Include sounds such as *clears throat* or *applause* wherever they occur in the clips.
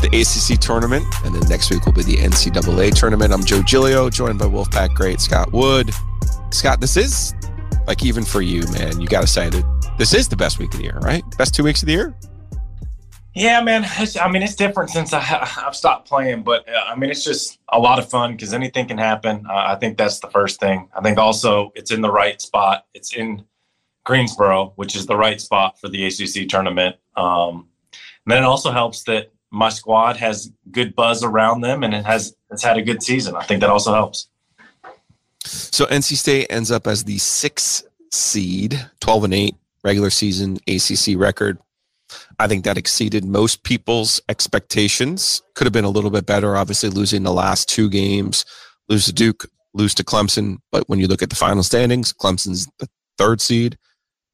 The ACC tournament, and then next week will be the NCAA tournament. I'm Joe Giglio, joined by Wolfpack great Scott Wood. Scott, this is like even for you, man. You got to say that this is the best week of the year, right? Best two weeks of the year. Yeah, man. I mean, it's different since I, *laughs* have stopped playing, but uh, I mean, it's just a lot of fun because anything can happen. Uh, I think that's the first thing. I think also it's in the right spot. It's in Greensboro, which is the right spot for the ACC tournament. Um, and then it also helps that my squad has good buzz around them and it has it's had a good season. I think that also helps. So NC State ends up as the sixth seed, twelve and eight regular season ACC record. I think that exceeded most people's expectations. Could have been a little bit better, obviously losing the last two games, lose to Duke, lose to Clemson. But when you look at the final standings, Clemson's the third seed,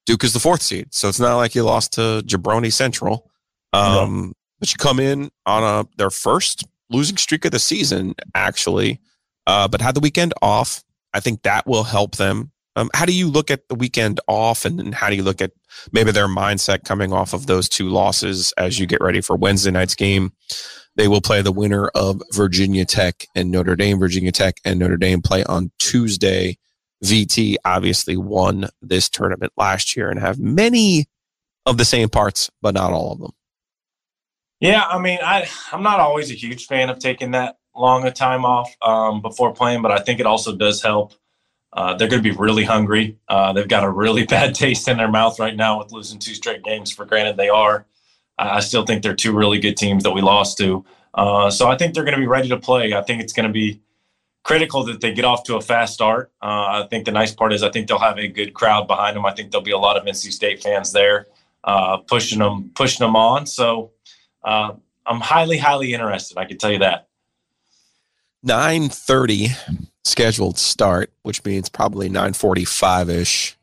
Duke is the fourth seed. So it's not like you lost to Jabroni Central. Um, But you come in on a their first losing streak of the season, actually, uh, but had the weekend off. I think that will help them. Um, how do you look at the weekend off, and, and how do you look at maybe their mindset coming off of those two losses as you get ready for Wednesday night's game? They will play the winner of Virginia Tech and Notre Dame. Virginia Tech and Notre Dame play on Tuesday. VT obviously won this tournament last year and have many of the same parts, but not all of them. Yeah, I mean, I I'm not always a huge fan of taking that long a time off um, before playing, but I think it also does help. Uh, they're going to be really hungry. Uh, they've got a really *laughs* bad taste in their mouth right now with losing two straight games. For granted, they are. I still think they're two really good teams that we lost to. Uh, so I think they're going to be ready to play. I think it's going to be critical that they get off to a fast start. Uh, I think the nice part is I think they'll have a good crowd behind them. I think there'll be a lot of NC State fans there uh, pushing them pushing them on. So uh, I'm highly highly interested. I can tell you that. 9:30 scheduled start, which means probably 9:45 ish.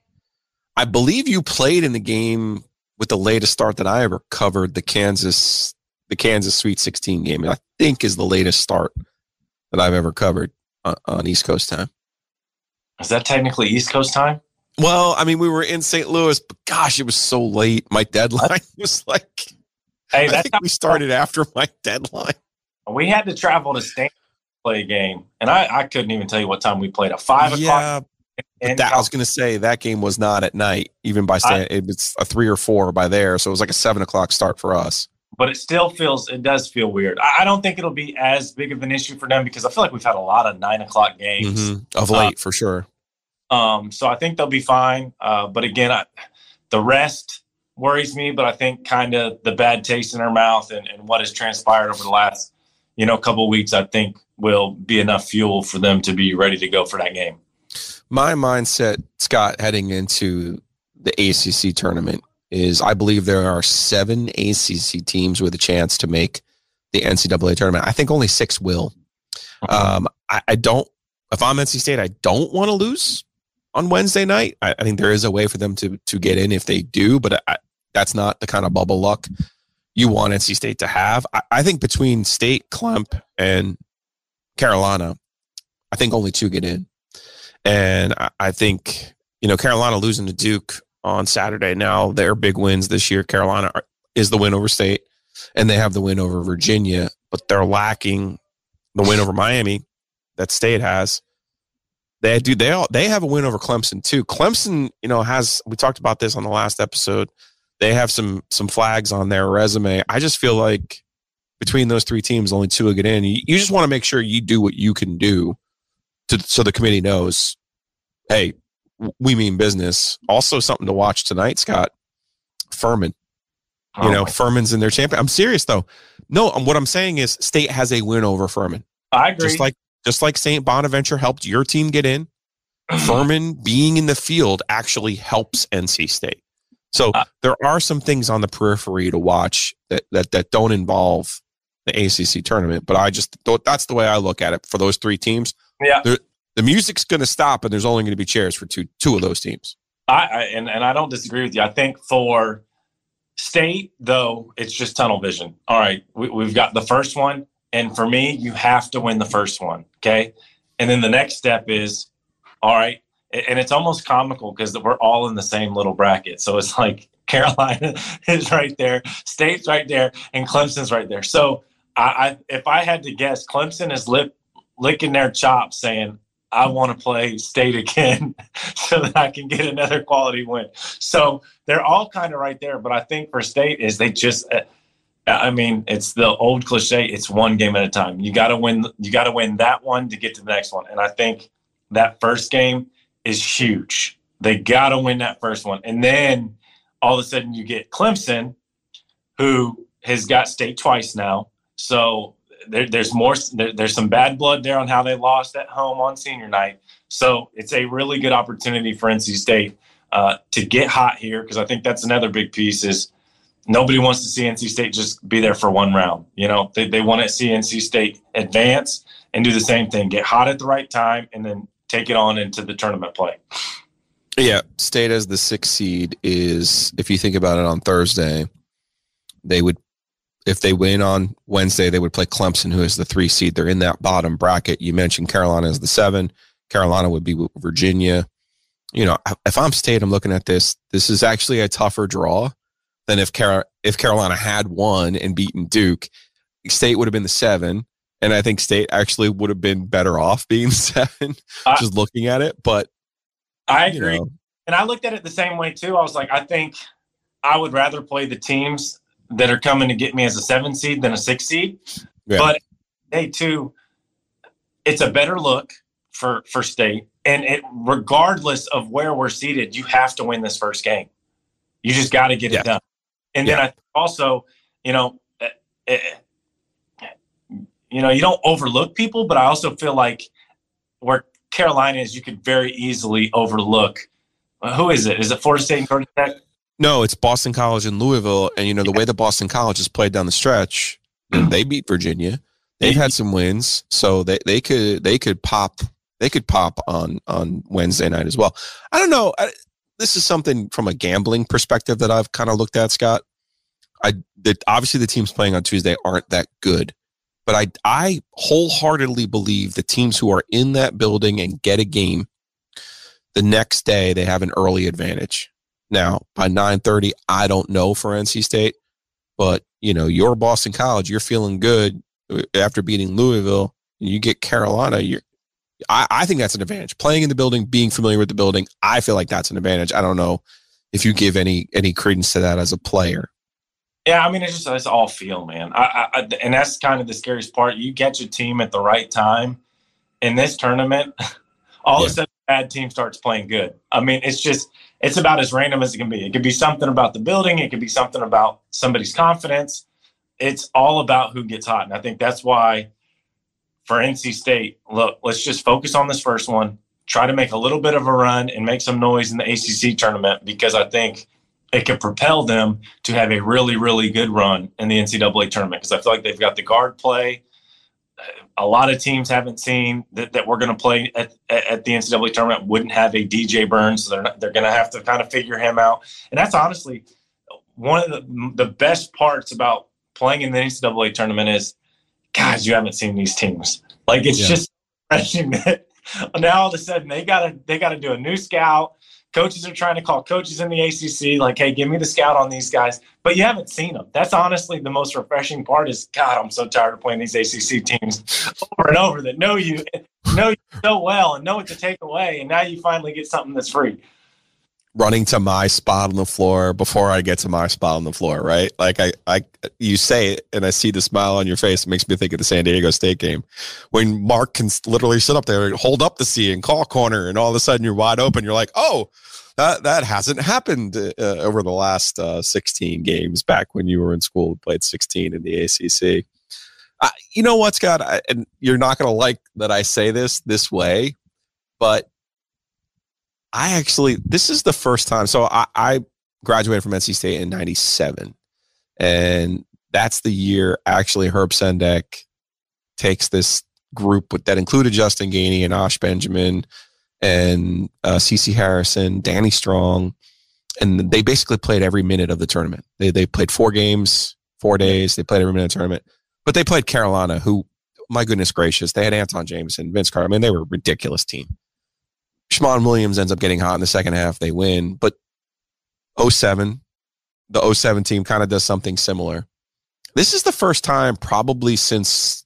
I believe you played in the game with the latest start that I ever covered, the Kansas the Kansas Sweet 16 game. I think is the latest start that I've ever covered on, on East Coast time. Is that technically East Coast time? Well, I mean, we were in St. Louis, but gosh, it was so late. My deadline *laughs* was like, hey, I think we started after my deadline. We had to travel to Stanford play a game, and I, I couldn't even tell you what time we played. A five yeah, o'clock. That, I was going to say that game was not at night, even by Stan. I, it's a three or four by there, so it was like a seven o'clock start for us. But it still feels, it does feel weird. I, I don't think it'll be as big of an issue for them because I feel like we've had a lot of nine o'clock games mm-hmm. of late, uh, for sure. Um, so I think they'll be fine. Uh, but again, I, the rest worries me. But I think kind of the bad taste in her mouth and, and what has transpired over the last, you know, couple weeks, I think will be enough fuel for them to be ready to go for that game. My mindset, Scott, heading into the ACC tournament is I believe there are seven ACC teams with a chance to make the NCAA tournament. I think only six will. Uh-huh. Um, I, I, don't. If I'm NC State, I don't want to lose on Wednesday night. I, I, think there is a way for them to to get in if they do, but I, that's not the kind of bubble luck you want NC State to have. I, think between State, Clemp, and Carolina, I think only two get in. And I, think, you know, Carolina losing to Duke on Saturday. Now their big wins this year, Carolina is the win over State and they have the win over Virginia, but they're lacking the win over Miami that State has. They do they all they have a win over Clemson too. Clemson, you know, has we talked about this on the last episode. They have some some flags on their resume. I just feel like between those three teams, only two will get in. You, you just want to make sure you do what you can do to, so the committee knows, hey, we mean business. Also, something to watch tonight, Scott. Furman. You oh know, Furman's in their champion. I'm serious though. No, um, what I'm saying is State has a win over Furman. I agree. Just like just like St. Bonaventure helped your team get in, *clears throat* Furman being in the field actually helps NC State. So uh, there are some things on the periphery to watch that that that don't involve the ACC tournament. But I just that's the way I look at it for those three teams. Yeah, the music's going to stop, and there's only going to be chairs for two two of those teams. I, I and and I don't disagree with you. I think for state though, it's just tunnel vision. All right, we, we've got the first one, and for me, you have to win the first one. Okay, and then the next step is, all right, and it's almost comical because we're all in the same little bracket. So it's like *laughs* Carolina is right there, State's right there, and Clemson's right there. So I, I if I had to guess, Clemson is lip licking their chops, saying, "I want to play State again, *laughs* so that I can get another quality win." So they're all kind of right there. But I think for State is they just. Uh, I mean, it's the old cliche. It's one game at a time. You got to win. You got to win that one to get to the next one. And I think that first game is huge. They got to win that first one, and then all of a sudden you get Clemson, who has got state twice now. So there, there's more. There, there's some bad blood there on how they lost at home on senior night. So it's a really good opportunity for NC State uh, to get hot here because I think that's another big piece is nobody wants to see NC State just be there for one round. You know, they, they want to see NC State advance and do the same thing, get hot at the right time, and then take it on into the tournament play. Yeah, State as the sixth seed is, if you think about it, on Thursday, they would, if they win on Wednesday, they would play Clemson, who is the three seed. They're in that bottom bracket. You mentioned Carolina as the seven. Carolina would be Virginia. You know, if I'm State, I'm looking at this. This is actually a tougher draw than if Car- if Carolina had won and beaten Duke. State would have been the seven, and I think State actually would have been better off being *laughs* seven. Uh, just looking at it, but I agree. Know. And I looked at it the same way too. I was like, I think I would rather play the teams that are coming to get me as a seven seed than a six seed. Yeah. But hey, too, it's a better look for for state. And it regardless of where we're seated, you have to win this first game. You just got to get yeah. it done. And yeah. then I also, you know, uh, uh, you know, you don't overlook people, but I also feel like where Carolina is, you could very easily overlook. Uh, who is it? Is it Florida State and Georgia Tech? No, it's Boston College and Louisville. And you know the way the Boston College has played down the stretch, they beat Virginia. They've had some wins, so they, they could they could pop they could pop on on Wednesday night as well. I don't know. I, this is something from a gambling perspective that I've kind of looked at, Scott. I that obviously the teams playing on Tuesday aren't that good. But I, I wholeheartedly believe the teams who are in that building and get a game the next day, they have an early advantage. Now, by 9:30, I don't know for NC State, but you know, you're Boston College, you're feeling good uh, after beating Louisville, and you get Carolina, you're I, I think that's an advantage. Playing in the building, being familiar with the building, I feel like that's an advantage. I don't know if you give any any credence to that as a player. Yeah, I mean, it's just it's all feel, man. I, I, and that's kind of the scariest part. You get your team at the right time in this tournament. *laughs* All yeah. of a sudden, a bad team starts playing good. I mean, it's just it's about as random as it can be. It could be something about the building. It could be something about somebody's confidence. It's all about who gets hot, and I think that's why for NC State, look, let's just focus on this first one. Try to make a little bit of a run and make some noise in the ACC tournament because I think it could propel them to have a really, really good run in the NCAA tournament because I feel like they've got the guard play. Uh, a lot of teams haven't seen that, that we're going to play at, at the NCAA tournament wouldn't have a DJ Burns, so they're not, they're going to have to kind of figure him out. And that's honestly one of the, the best parts about playing in the NCAA tournament is, guys, you haven't seen these teams. Like it's yeah. just *laughs* refreshing that now all of a sudden they gotta they gotta do a new scout Coaches are trying to call coaches in the ACC, like, hey, give me the scout on these guys. But you haven't seen them. That's honestly the most refreshing part is, God, I'm so tired of playing these ACC teams over and over that know you, know you so well and know what to take away. And now you finally get something that's free running to my spot on the floor before I get to my spot on the floor, right? Like I, I, you say it and I see the smile on your face. It makes me think of the San Diego State game when Mark can literally sit up there, hold up the C and call corner, and all of a sudden you're wide open. You're like, oh, that that hasn't happened uh, over the last uh, 16 games back when you were in school, played 16 in the ACC. You know what, Scott? I, and you're not going to like that I say this this way, but I actually, this is the first time. So I, I graduated from NC State in 97. And that's the year actually Herb Sendek takes this group with, that included Justin Gainey and Osh Benjamin and uh, CC Harrison, Danny Strong, and they basically played every minute of the tournament. They they played four games, four days. They played every minute of the tournament, but they played Carolina, who, my goodness gracious, they had Antawn Jamison, Vince Carter. I mean, they were a ridiculous team. Shammond Williams ends up getting hot in the second half. They win, but 07, the 07 team kind of does something similar. This is the first time, probably since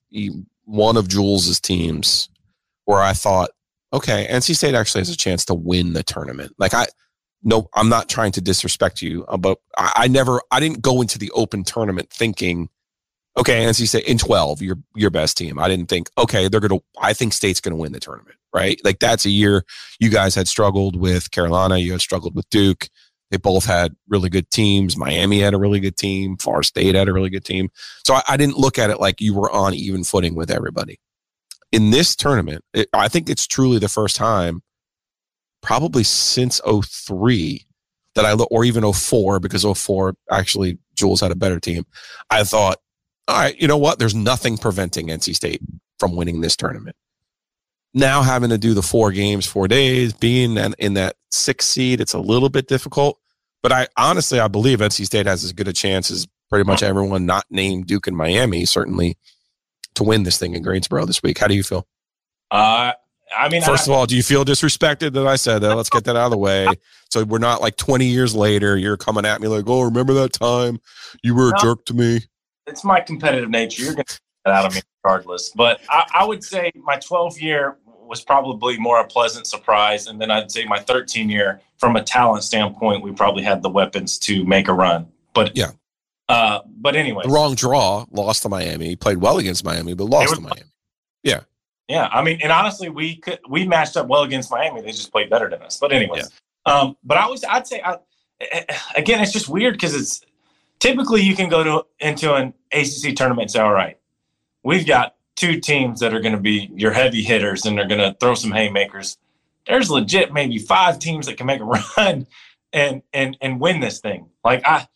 one of Jules's teams, where I thought okay, NC State actually has a chance to win the tournament. Like I, no, I'm not trying to disrespect you, uh, but I, I never, I didn't go into the open tournament thinking, okay, NC State in 12, your your best team. I didn't think, okay, they're gonna. I think State's gonna win the tournament, right? Like that's a year you guys had struggled with Carolina, you had struggled with Duke. They both had really good teams. Miami had a really good team. Far State had a really good team. So I, I didn't look at it like you were on even footing with everybody in this tournament, it, I think it's truly the first time, probably since 03, that I look, or even 04, because 04 actually Jules had a better team. I thought, all right, you know what? There's nothing preventing NC State from winning this tournament. Now having to do the four games, four days, being in that six seed, it's a little bit difficult. But I honestly, I believe NC State has as good a chance as pretty much everyone not named Duke and Miami. Certainly, to win this thing in Greensboro this week. How do you feel? Uh, I mean, first I, of all, do you feel disrespected that I said that? Let's get that out of the way. *laughs* So we're not like 20 years later, you're coming at me like, oh, remember that time you were no, a jerk to me? It's my competitive nature. You're going to get that out of me regardless. But I, I would say my 12 year was probably more a pleasant surprise. And then I'd say my 13 year, from a talent standpoint, we probably had the weapons to make a run. But yeah, uh, but anyway, the wrong draw, lost to Miami. He played well against Miami, but lost to Miami. Yeah, yeah. I mean, and honestly, we could we matched up well against Miami. They just played better than us. But anyways, yeah. um, but I was I'd say I, again, it's just weird because it's typically you can go to into an ACC tournament and say, all right, we've got two teams that are going to be your heavy hitters and they're going to throw some haymakers. There's legit maybe five teams that can make a *laughs* run and and and win this thing. Like I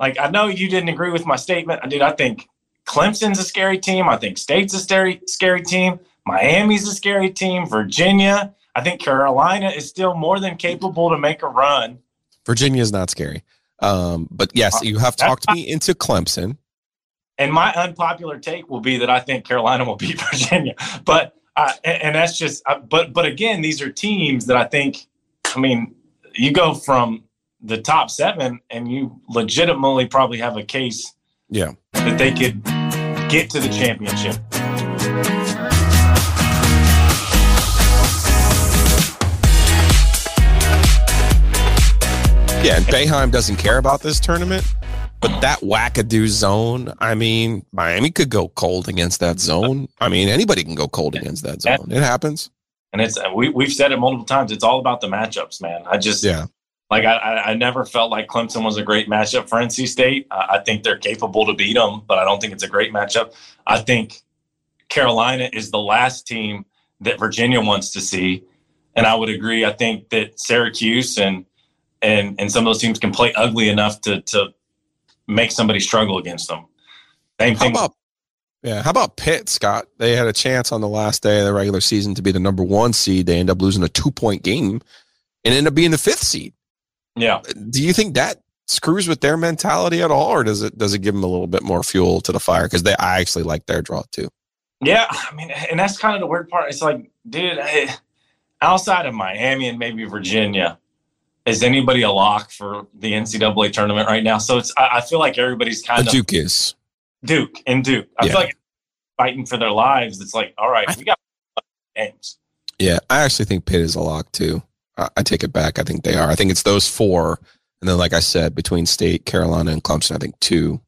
like I know you didn't agree with my statement. I did. I think Clemson's a scary team. I think State's a scary scary team. Miami's a scary team. Virginia. I think Carolina is still more than capable to make a run. Virginia is not scary. Um, but yes, you have talked me into Clemson. And my unpopular take will be that I think Carolina will beat *laughs* Virginia. But uh, and, that's just. Uh, but but again, these are teams that I think. I mean, you go from the top seven, and you legitimately probably have a case. Yeah, that they could get to the championship. Yeah, and Boeheim doesn't care about this tournament, but that wackadoo zone, I mean, Miami could go cold against that zone. I mean, anybody can go cold against that zone. It happens. And it's we we've said it multiple times. It's all about the matchups, man. I just yeah. Like I, I never felt like Clemson was a great matchup for NC State. I think they're capable to beat them, but I don't think it's a great matchup. I think Carolina is the last team that Virginia wants to see, and I would agree. I think that Syracuse and and and some of those teams can play ugly enough to to make somebody struggle against them. Same thing. How about, yeah, how about Pitt, Scott? They had a chance on the last day of the regular season to be the number one seed. They end up losing a two point game and end up being the fifth seed. Yeah. Do you think that screws with their mentality at all, or does it does it give them a little bit more fuel to the fire? Because they I actually like their draw too. Yeah, I mean, and that's kind of the weird part. It's like, dude, I, outside of Miami and maybe Virginia, is anybody a lock for the NCAA tournament right now? So it's I, I feel like everybody's kind of Duke is Duke and Duke. I yeah. feel like fighting for their lives. It's like, all right, we got games. Yeah, I actually think Pitt is a lock too. I take it back. I think they are. I think it's those four. And then, like I said, between State, Carolina, and Clemson, I think two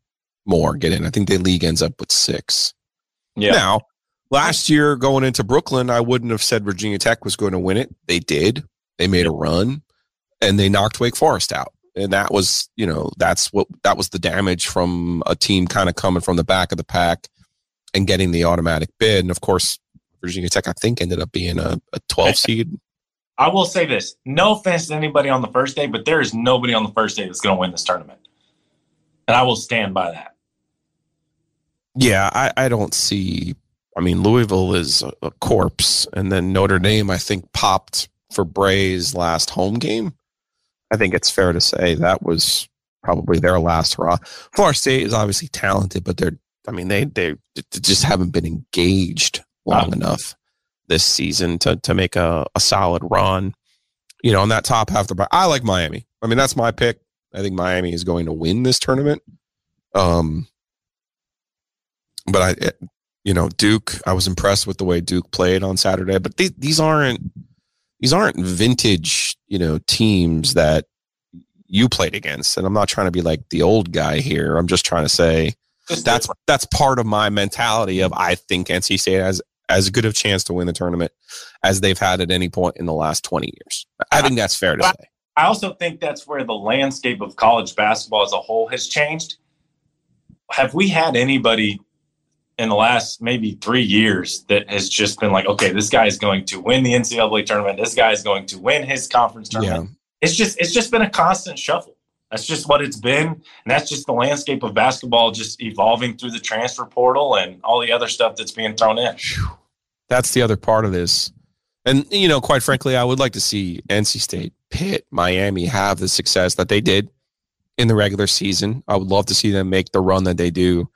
more get in. I think the league ends up with six. Yeah. Now, last year going into Brooklyn, I wouldn't have said Virginia Tech was going to win it. They did. They made a run and they knocked Wake Forest out. And that was, you know, that's what that was the damage from a team kind of coming from the back of the pack and getting the automatic bid. And of course, Virginia Tech, I think, ended up being a, a 12 *laughs* seed. I will say this: no offense to anybody on the first day, but there is nobody on the first day that's going to win this tournament, and I will stand by that. Yeah, I, I don't see I mean, Louisville is a, a corpse, and then Notre Dame, I think, popped for Brey's last home game. I think it's fair to say that was probably their last hurrah. Florida State is obviously talented, but they're, I mean, they they just haven't been engaged long wow. enough this season to to make a, a solid run. You know, on that top half the I like Miami. I mean, that's my pick. I think Miami is going to win this tournament. Um, but I, you know, Duke. I was impressed with the way Duke played on Saturday. But these these aren't these aren't vintage, you know, teams mm-hmm. that you played against. And I'm not trying to be like the old guy here. I'm just trying to say that's that's part of my mentality of mm-hmm. I think NC State has as good of chance to win the tournament as they've had at any point in the last 20 years. I think that's fair to say. I also think that's where the landscape of college basketball as a whole has changed. Have we had anybody in the last maybe three years that has just been like, okay, this guy is going to win the NCAA tournament. This guy is going to win his conference tournament. Yeah. It's just it's just been a constant shuffle. That's just what it's been, and that's just the landscape of basketball just evolving through the transfer portal and all the other stuff that's being thrown in. That's the other part of this. And you know, quite frankly, I would like to see NC State, Pitt, Miami have the success that they did in the regular season. I would love to see them make the run that they do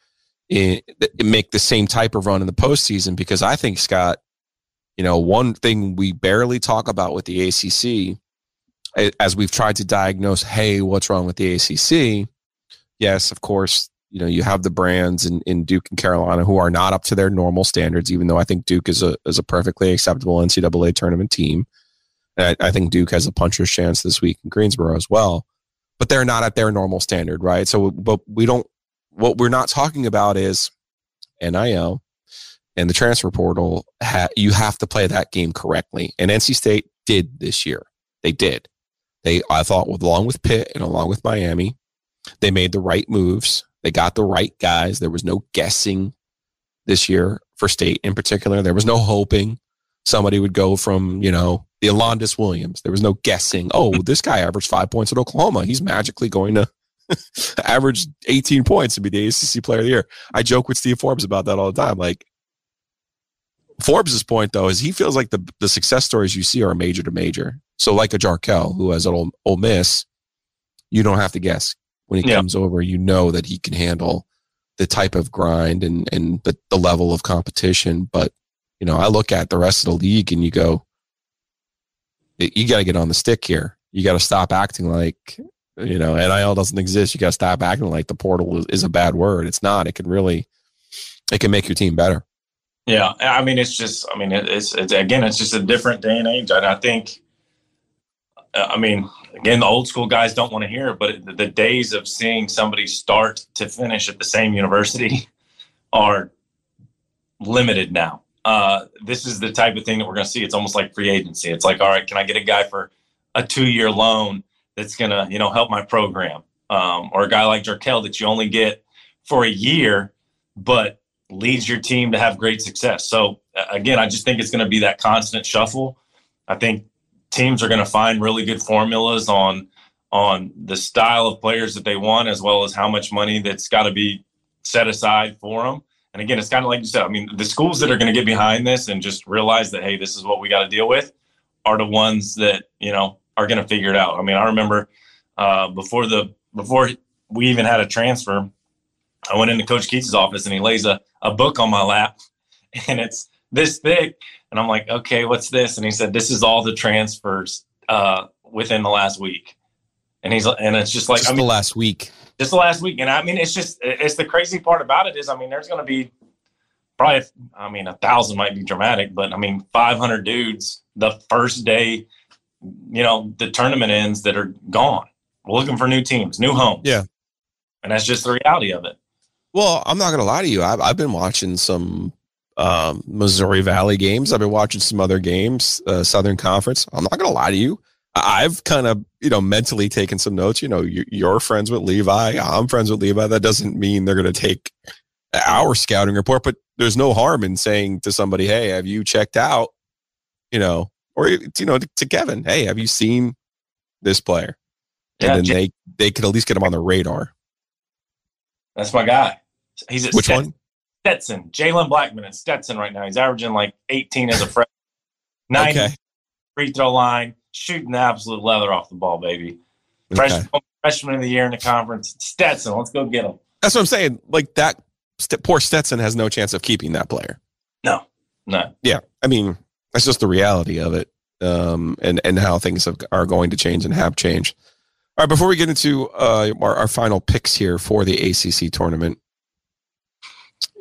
in, make the same type of run in the postseason because I think Scott, you know, one thing we barely talk about with the ACC, as we've tried to diagnose, hey, what's wrong with the ACC? Yes, of course, you know, you have the brands in, in Duke and Carolina who are not up to their normal standards, even though I think Duke is a is a perfectly acceptable NCAA tournament team. I, I think Duke has a puncher's chance this week in Greensboro as well. But they're not at their normal standard, right? So, but we don't what we're not talking about is NIL and the transfer portal. Ha- you have to play that game correctly. And NC State did this year. They did. They, I thought, along with Pitt and along with Miami, they made the right moves. They got the right guys. There was no guessing this year for State in particular. There was no hoping somebody would go from, you know, the Alondes Williams. There was no guessing, oh, *laughs* this guy averaged five points at Oklahoma. He's magically going to *laughs* averaged 18 points to be the ACC player of the year. I joke with Steve Forbes about that all the time. Like Forbes's point though is he feels like the the success stories you see are major to major. So like a Jarkel who has an Ole, Ole Miss, you don't have to guess when he comes over. You know that he can handle the type of grind and and the, the level of competition. But you know, I look at the rest of the league and you go, you got to get on the stick here. You got to stop acting like you know, NIL doesn't exist. You got to stop acting like the portal is, a bad word. It's not. It can really, it can make your team better. Yeah, I mean, it's just, I mean, it's, it's again, it's just a different day and age. And I think, uh, I mean, again, the old school guys don't want to hear it, but the days of seeing somebody start to finish at the same university *laughs* are limited now. Uh, this is the type of thing that we're going to see. It's almost like free agency. It's like, all right, can I get a guy for a two year loan that's going to, you know, help my program. Um, or a guy like Jarkel that you only get for a year, but leads your team to have great success. So again, I just think it's going to be that constant shuffle. I think teams are going to find really good formulas on on the style of players that they want, as well as how much money that's got to be set aside for them. And again, it's kind of like you said. I mean, the schools that are going to get behind this and just realize that hey, this is what we got to deal with, are the ones that you know are going to figure it out. I mean, I remember uh, before the before we even had a transfer, I went into Coach Keatts' office and he lays a, a book on my lap, *laughs* and it's this thick, and I'm like, okay, what's this? And he said, this is all the transfers uh, within the last week, and he's and it's just like just I mean, the last week, just the last week, and I mean, it's just it's the crazy part about it is, I mean, there's going to be probably, I mean, a thousand might be dramatic, but I mean, 500 dudes the first day you know, the tournament ends that are gone. We're looking for new teams, new homes. Yeah. And that's just the reality of it. Well, I'm not going to lie to you. I've, I've been watching some um, Missouri Valley games. I've been watching some other games, uh, Southern Conference. I'm not going to lie to you. I've kind of, you know, mentally taken some notes. You know, you're friends with Levi. I'm friends with Levi. That doesn't mean they're going to take our scouting report, but there's no harm in saying to somebody, "Hey, have you checked out, you know, or you know, to Kevin, hey, have you seen this player? And yeah, then J- they they could at least get him on the radar. That's my guy. He's at which one? Stetson, Jalen Blackmon at Stetson right now. He's averaging like 18 as a freshman. 90 Okay. free throw line, shooting the absolute leather off the ball, baby. Okay. Freshman, freshman of the year in the conference. Stetson, let's go get him. That's what I'm saying. Like that, St- poor Stetson has no chance of keeping that player. No, no. Yeah, I mean that's just the reality of it, um, and and how things have, are going to change and have changed. All right, before we get into uh, our, our final picks here for the ACC tournament,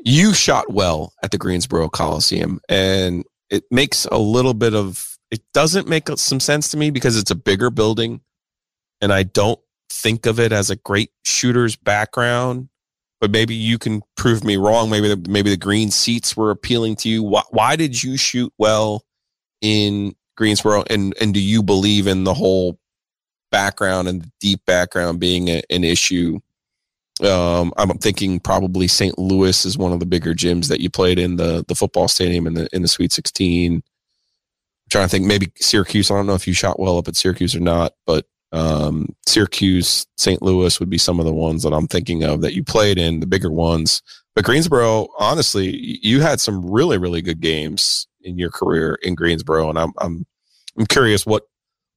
you shot well at the Greensboro Coliseum, and it makes a little bit of it doesn't make some sense to me because it's a bigger building, and I don't think of it as a great shooter's background. But maybe you can prove me wrong. Maybe the, maybe the green seats were appealing to you. Why, why did you shoot well in Greensboro, and and do you believe in the whole background and the deep background being a, an issue? Um, I'm thinking probably St. Louis is one of the bigger gyms that you played in the the football stadium in the in the Sweet 16. I'm trying to think maybe Syracuse. I don't know if you shot well up at Syracuse or not, but um, Syracuse, St. Louis would be some of the ones that I'm thinking of that you played in, the bigger ones. But Greensboro, honestly, you had some really, really good games in your career in Greensboro, and I'm I'm I'm curious what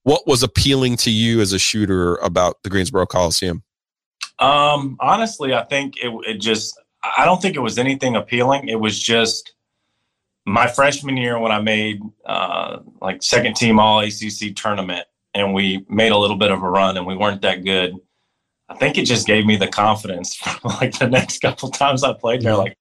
what was appealing to you as a shooter about the Greensboro Coliseum. Um, honestly, I think it, it just, I don't think it was anything appealing. It was just my freshman year when I made uh, like second team all ACC tournament and we made a little bit of a run and we weren't that good. I think it just gave me the confidence *laughs* for like the next couple times I played there. Like,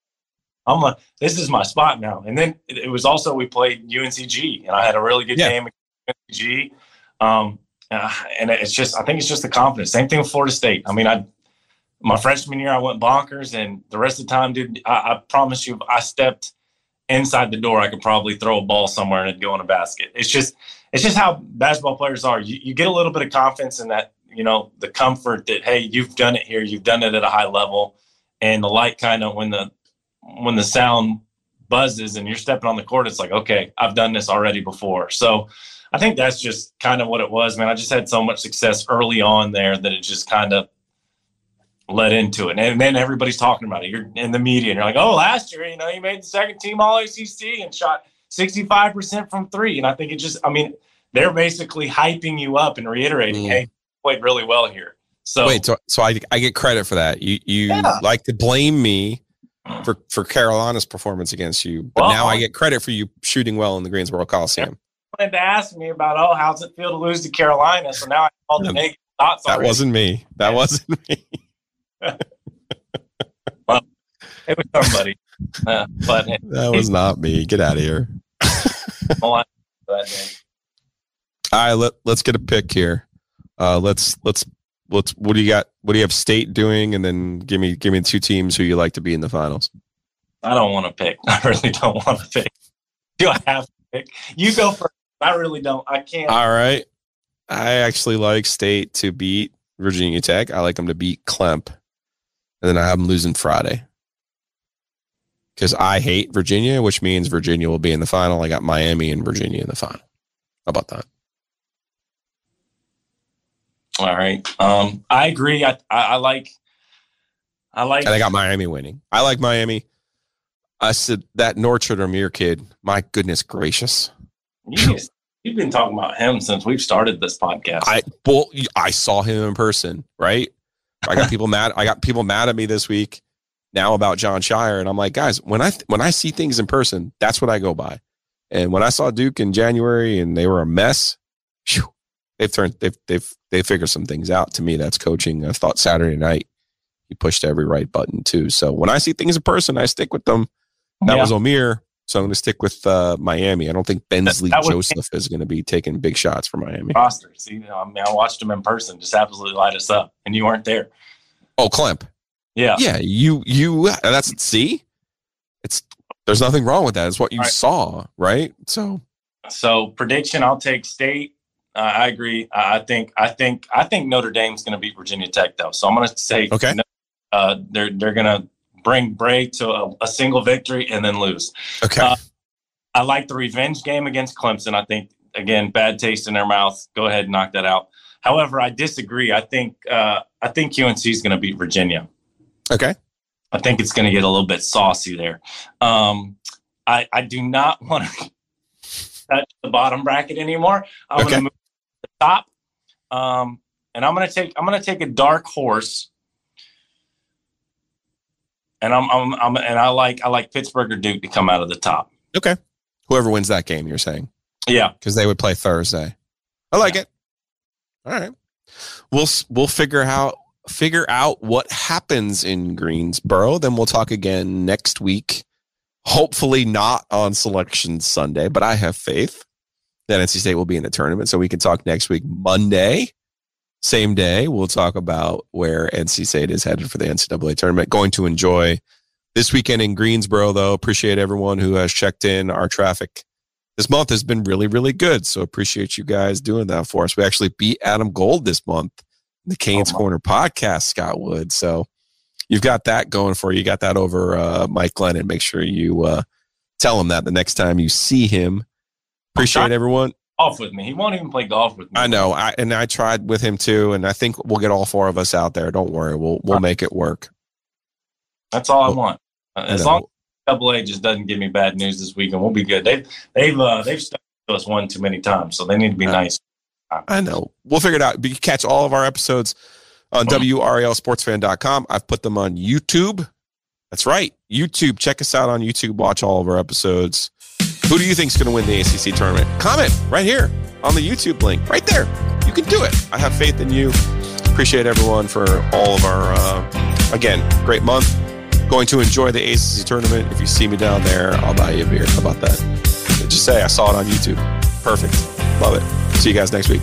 I'm like, this is my spot now. And then it, it was also, we played UNCG and I had a really good Yeah. game against UNCG. Um, uh, and it's just, I think it's just the confidence. Same thing with Florida State. I mean, I, my freshman year, I went bonkers, and the rest of the time, dude, I, I promise you, if I stepped inside the door, I could probably throw a ball somewhere and it'd go in a basket. It's just, it's just how basketball players are. You, you get a little bit of confidence in that, you know, the comfort that hey, you've done it here, you've done it at a high level, and the light kind of when the when the sound buzzes and you're stepping on the court, it's like okay, I've done this already before. So. I think that's just kind of what it was, man. I just had so much success early on there that it just kind of led into it. And then everybody's talking about it. You're in the media and you're like, oh, last year, you know, you made the second team all ACC and shot 65% from three. And I think it just, I mean, they're basically hyping you up and reiterating, Mm. hey, you played really well here. So Wait, so so I I get credit for that. You you Yeah. like to blame me for for Carolina's performance against you, but Well, now I get credit for you shooting well in the Greensboro Coliseum. wanted to ask me about, oh, how's it feel to lose to Carolina? So now I all the negative thoughts That already. wasn't me. That wasn't me. *laughs* well, It was somebody. Uh, but That was not me. Get out of here. *laughs* All right, let, let's get a pick here. Uh, let's let's let's. What do you got? What do you have? State doing, and then give me give me two teams who you like to be in the finals. I don't want to pick. *laughs* I really don't want to pick. Do I have to pick? You go first. I really don't. I can't. All right, I actually like State to beat Virginia Tech. I like them to beat Clemp, and then I have them losing Friday because I hate Virginia, which means Virginia will be in the final. I got Miami and Virginia in the final. How about that? All right. Um, I agree. I, I, I like. I like. And I got Miami winning. I like Miami. I said that Notre Dame kid. My goodness gracious. You you've been talking about him since we've started this podcast. I well, I saw him in person, right? I got people *laughs* mad. I got people mad at me this week now about Jon Scheyer, and I'm like, guys, when I when I see things in person, that's what I go by. And when I saw Duke in January and they were a mess, phew, they've turned they've they've they figure some things out. To me, that's coaching. I thought Saturday night he pushed every right button too. So when I see things in person, I stick with them. That Yeah. was Omier. So I'm going to stick with uh, Miami. I don't think Bensley that was- Joseph is going to be taking big shots for Miami. roster. See, you know, I mean, I watched him in person, just absolutely light us up, and you weren't there. Oh, Clemp. Yeah. Yeah, you you that's see, it's there's nothing wrong with that. It's what you Right. saw, right? So So prediction, I'll take State. I agree. I I think. I think. I think Notre Dame's going to beat Virginia Tech, though. So I'm going to say. Okay. Uh, they're they're going to bring Brey to a, a single victory and then lose. okay, Uh, I like the revenge game against Clemson. I think again, bad taste in their mouth. Go ahead and knock that out. However, I disagree. I think uh, I think UNC is going to beat Virginia. okay, I think it's going to get a little bit saucy there. Um, I, I do not want to *laughs* touch the bottom bracket anymore. I'm Okay. going to move top, um, and I'm going to take I'm to take a dark horse, and I'm, I'm I'm and I like I like Pittsburgh or Duke to come out of the top. Okay. Whoever wins that game, you're saying Yeah, because they would play Thursday. I like it. All right. We'll we'll figure out figure out what happens in Greensboro. Then we'll talk again next week. Hopefully not on Selection Sunday, but I have faith that NC State will be in the tournament, so we can talk next week Monday. Same day, we'll talk about where NC State is headed for the NCAA tournament. Going to enjoy this weekend in Greensboro, though. Appreciate everyone who has checked in. Our traffic this month has been really, really good. So appreciate you guys doing that for us. We actually beat Adam Gold this month, the Canes Oh, Corner podcast, Scott Wood. So you've got that going for you. You got that over uh, Mike Glennon. Make sure you uh, tell him that the next time you see him. Appreciate everyone. Off with me. He won't even play golf with me. I know, I, and I tried with him too, and I think we'll get all four of us out there. Don't worry, we'll we'll make it work. That's all I want. Uh, I As long as Double A just doesn't give me bad news this week, and we'll be good. They've they've uh, they've stuck to us one too many times, so they need to be Yeah. nice. I know. We'll figure it out. You catch all of our episodes on WRALSportsFan.com. I've put them on YouTube. That's right. YouTube. Check us out on YouTube. Watch all of our episodes. Who do you think is going to win the ACC tournament? Comment right here on the YouTube link. Right there. You can do it. I have faith in you. Appreciate everyone for all of our, uh, again, great month. Going to enjoy the ACC tournament. If you see me down there, I'll buy you a beer. How about that? Just say I saw it on YouTube. Perfect. Love it. See you guys next week.